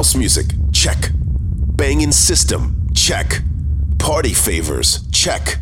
House music, check. Banging system, check. Party favors, check.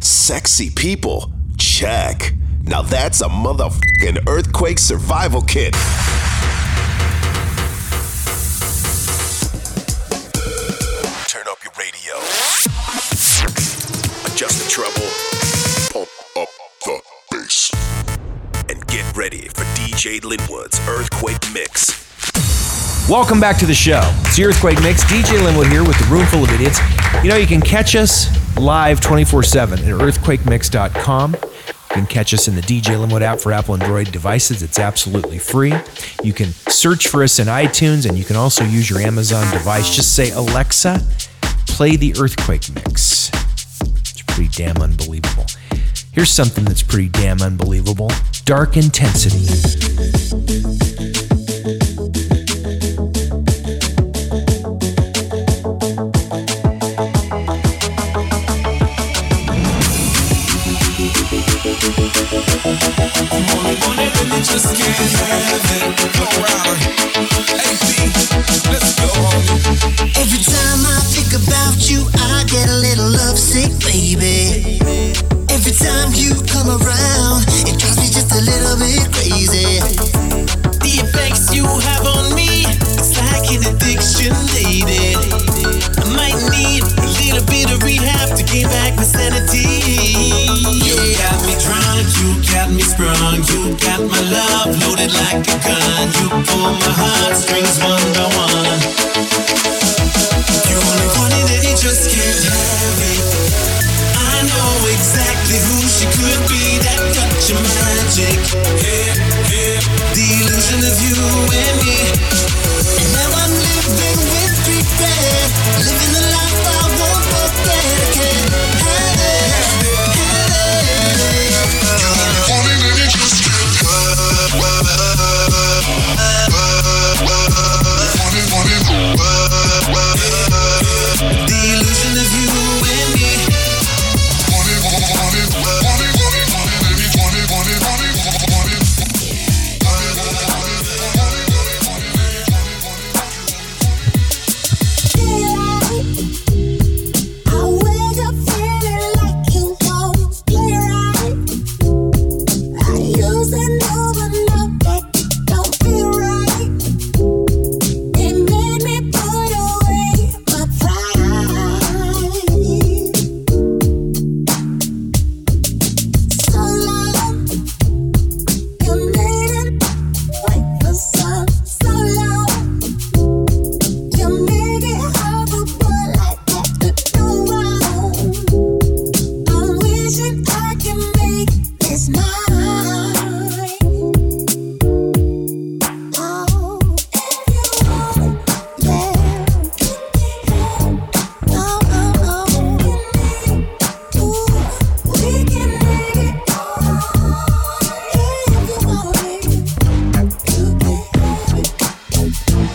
Sexy people, check. Now that's a motherfucking earthquake survival kit. Welcome back to the show. It's the Earthquake Mix. DJ Linwood here with the Room Full of Idiots. You know, you can catch us live 24 7 at earthquakemix.com. You can catch us in the DJ Linwood app for Apple and Android devices. It's absolutely free. You can search for us in iTunes and you can also use your Amazon device. Just say, Alexa, play the Earthquake Mix. It's pretty damn unbelievable. Here's something that's pretty damn unbelievable Dark Intensity. You I get a little upset, baby. Every time you come around, it drives me just a little bit crazy. The effects you have on me, it's like an addiction, lady. I might need a little bit of rehab to gain back my sanity. You got me drunk, you got me sprung, you got my love loaded like a gun. You pull my heartstrings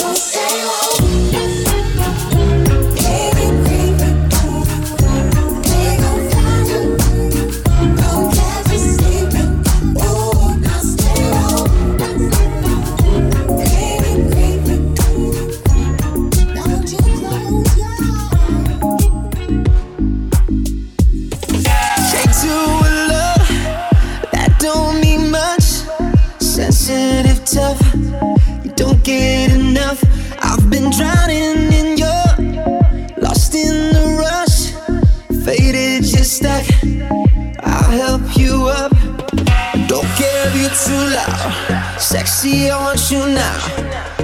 Stay home. You now.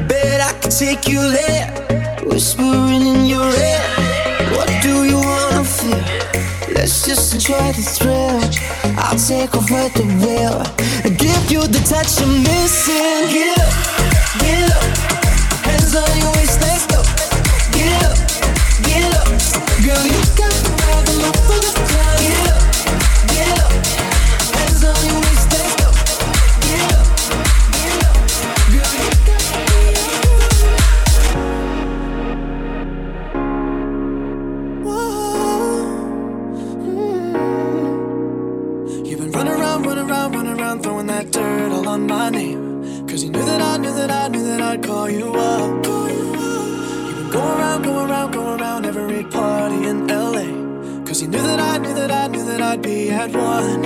Bet I can take you there. Whispering in your ear. What do you wanna feel? Let's just enjoy the thrill. I'll take over the wheel give you the touch I'm missing. Get up, get up, hands on your waist, let's go. Get up, get up, girl, you got the rhythm up for the club. One.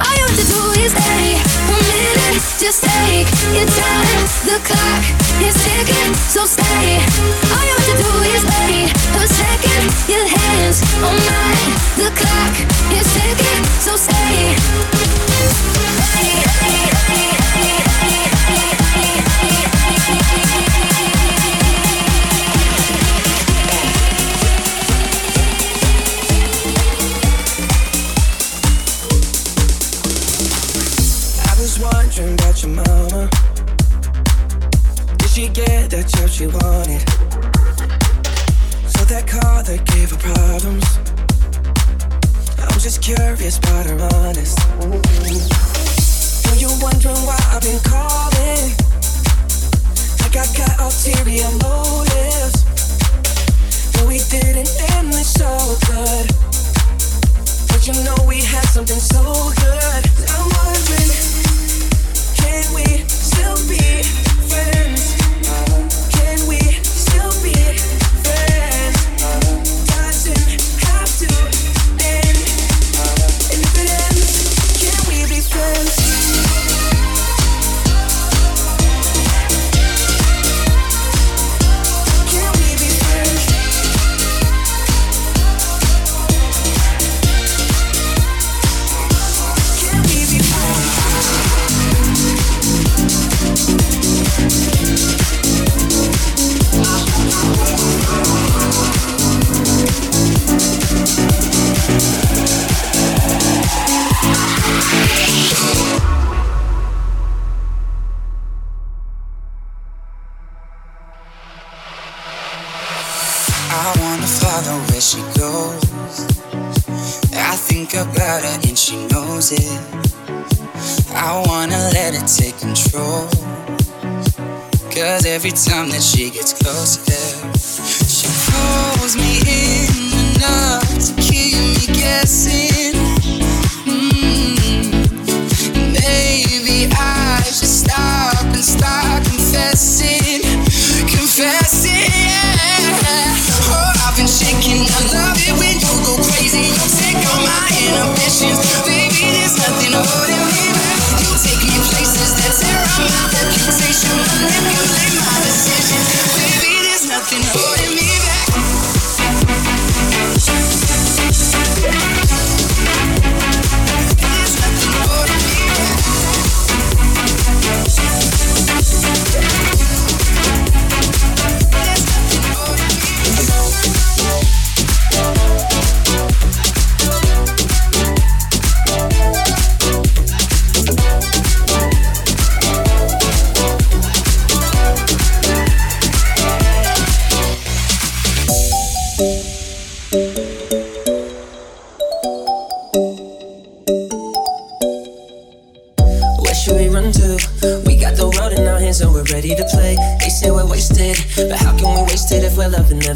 all you have to do is stay a minute. Just take your time. The clock is ticking, so stay. All you have to do is wait a second. Your hands on mine. The clock is ticking, so stay. Get job she wanted? So that car that gave her problems. I'm just curious about her honest. Know you wondering why I've been calling? Like I got ulterior motives. No, we didn't end this so good. But you know we had something so good. I'm wondering, can we still be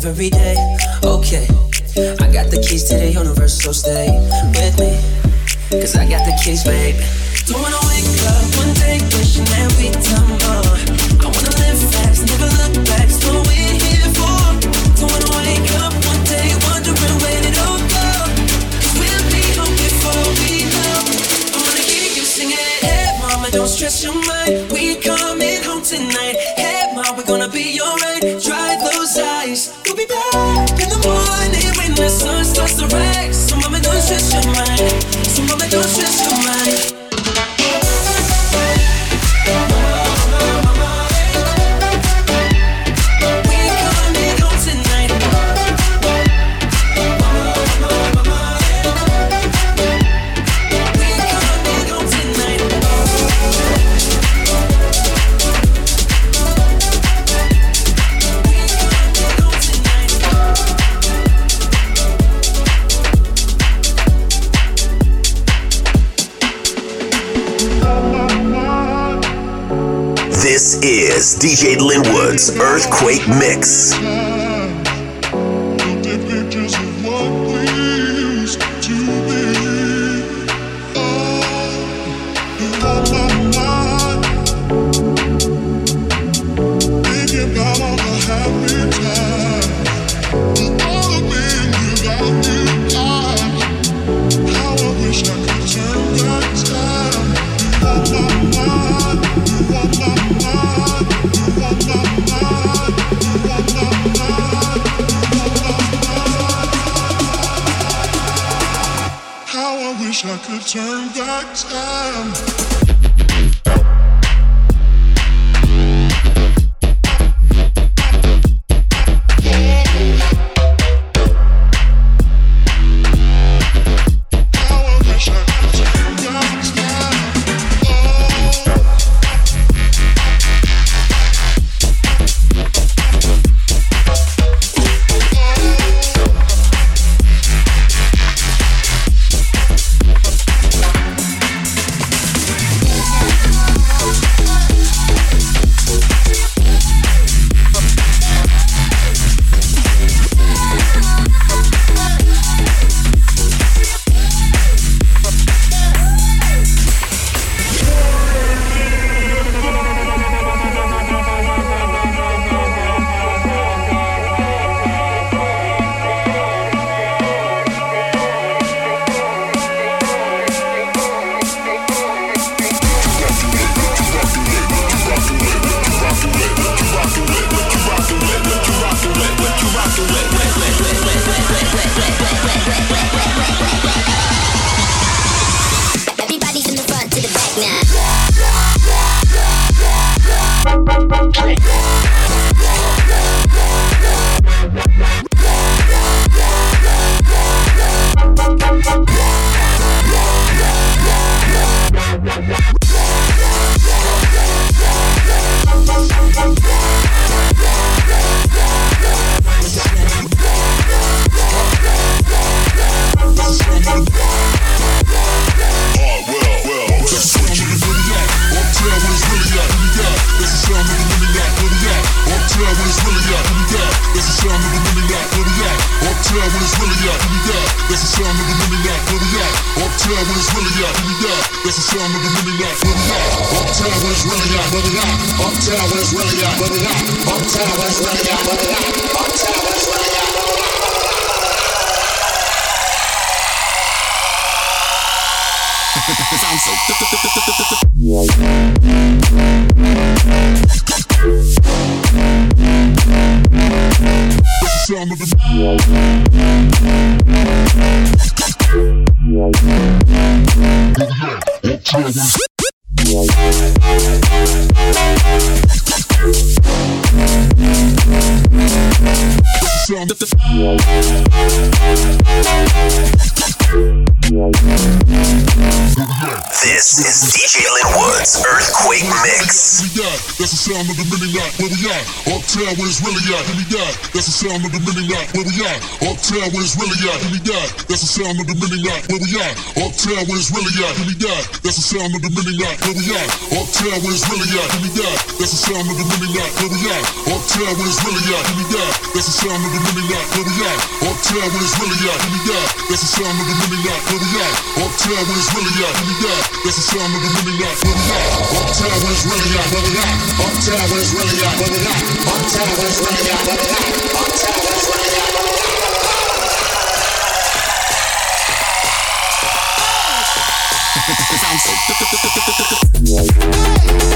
every day? Okay, I got the keys to the universe, so stay with me. Cause I got the keys, babe. DJ Linwood's Earthquake Mix. This is DJ Linwood's Earthquake Mix. That's the sound of the knock where we at. Uptown where it's really at. Here we got, that's the sound of the knock where we at. Uptown where it's really at. Here we got, that's the sound of the knock where we at. Uptown where it's really at. Here we got, that's the sound of the knock where we at. Uptown where it's really at. Here we got, that's the sound of the knock where we at. Uptown where it's really at. Here we got, that's the sound of the knock where we at. Uptown where it's really at. Here we got, that's the sound of the knock where we at. Uptown where it's really at. Here we got, that's the sound of the knock where we at. Uptown where it's really at. Where we at. Uptown where it's really at. Where we at. Uptown where it's really at. Where we at. Uptown where it's really at. Where we at. Sounds so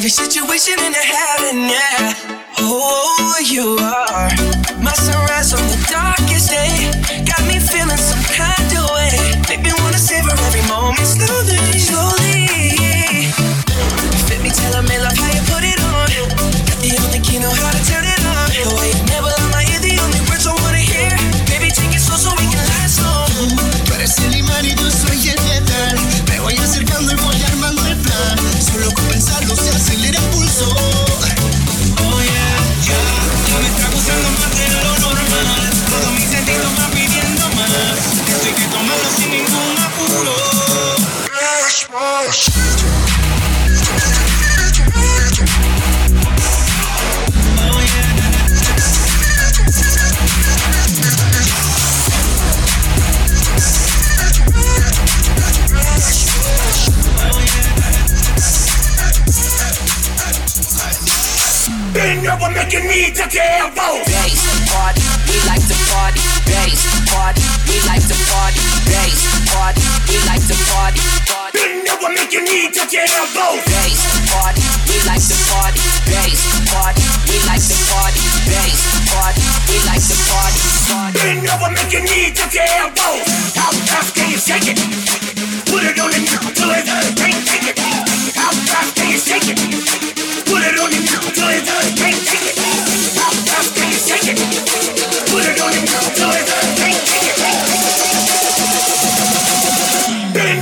Every situation in heaven, yeah. it, can shake it? Put it on the till can't take it. Can shake it? Put it on the till can't take it. Can shake it? Put it on the till can't take it.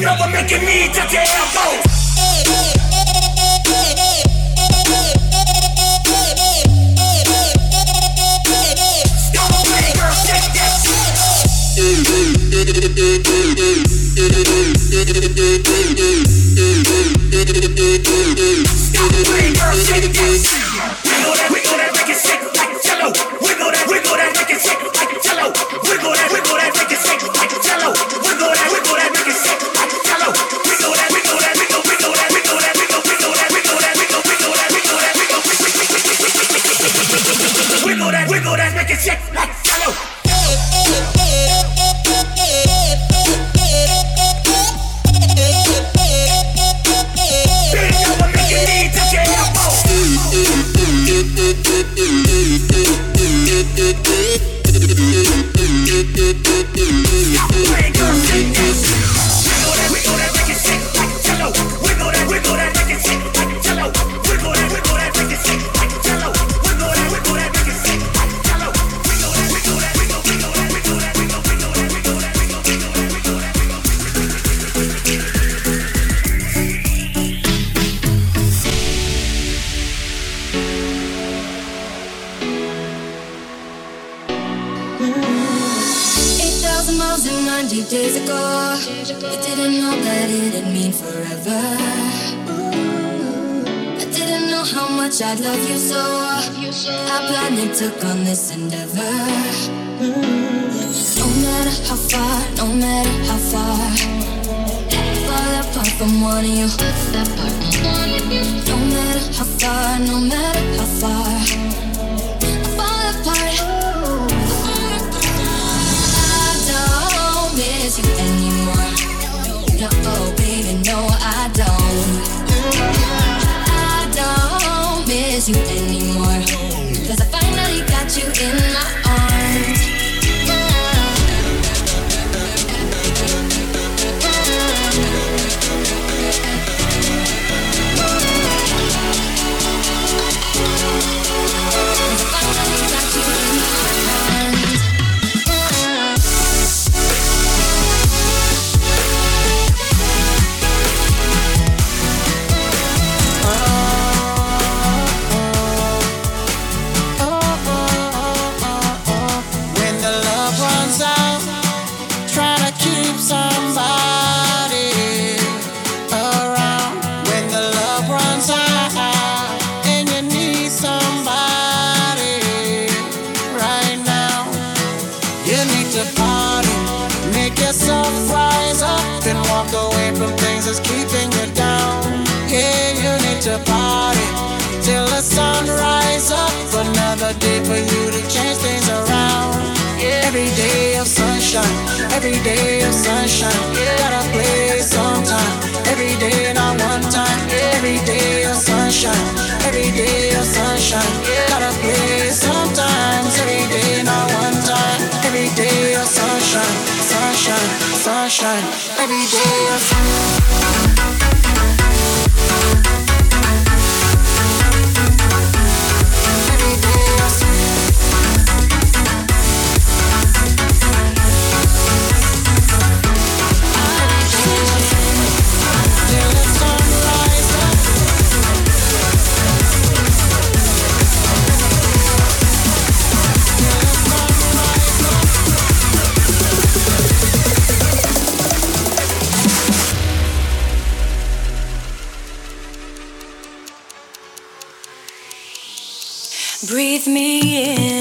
Over, making me jump your elbow. Don't breathe, 20 days ago. I didn't know that it'd mean forever. I didn't know how much I'd love you so. I blindly took on this endeavor. No matter how far, no matter how far. Fall apart from one of you. No matter how far, no matter how far. No, baby, no, I don't. I don't miss you anymore. Every day is sunshine. Gotta play sometime. Every day, not one time. Every day is sunshine. Every day is sunshine. Gotta play sometimes. Every day, not one time. Every day is sunshine. Sunshine, sunshine. Every day is sunshine. breathe me in.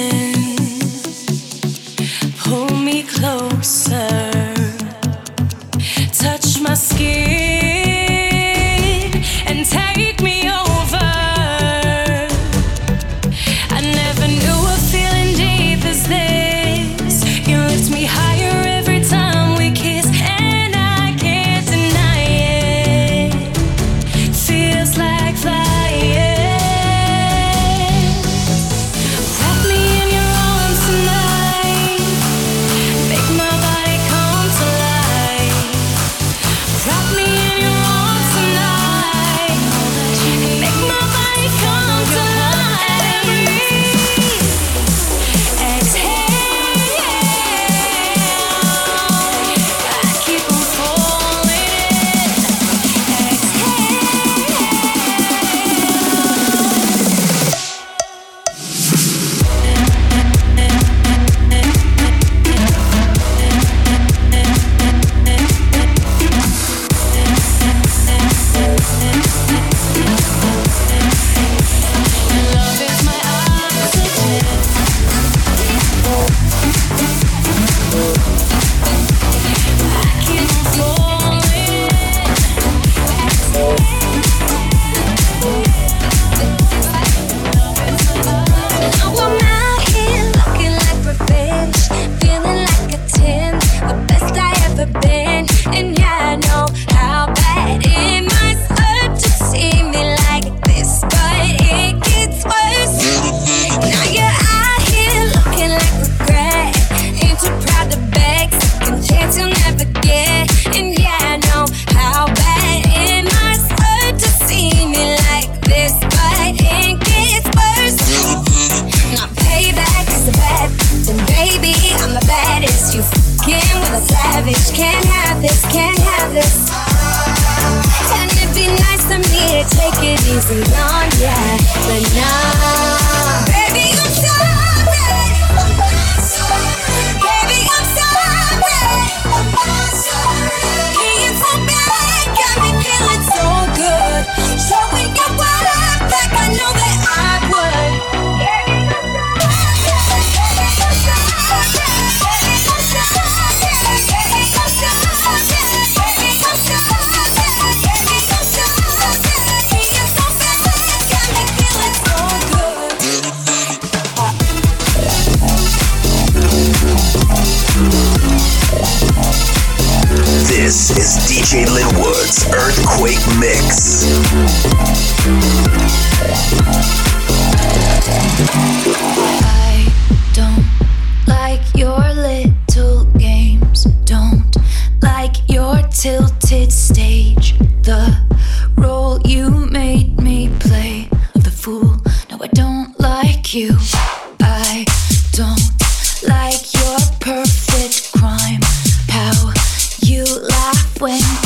Pues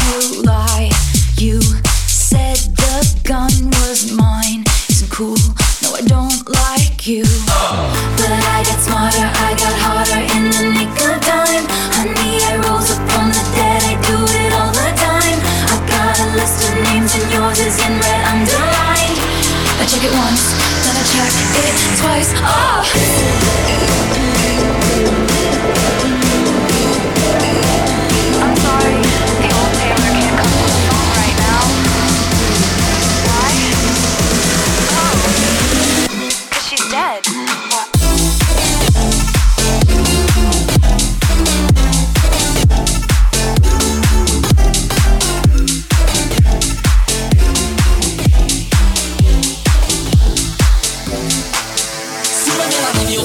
radio.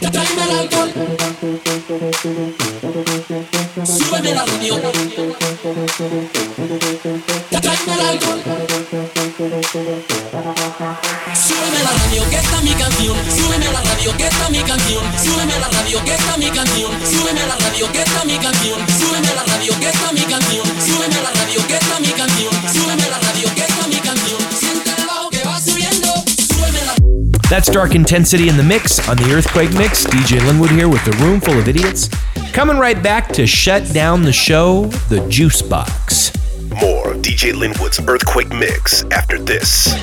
Tráeme el alcohol. Súbeme la radio. Tráeme el alcohol. Súbeme la radio, que está mi canción. Súbeme la radio, que está mi canción. Súbeme la radio, que está mi canción. Súbeme la radio, que está mi canción. Súbeme la radio, que está mi canción. Súbeme la radio, que está mi canción. That's Dark Intensity in the Mix on the Earthquake Mix. DJ Linwood here with the room full of idiots. Coming right back to shut down the show, the Juice Box. More DJ Linwood's Earthquake Mix after this.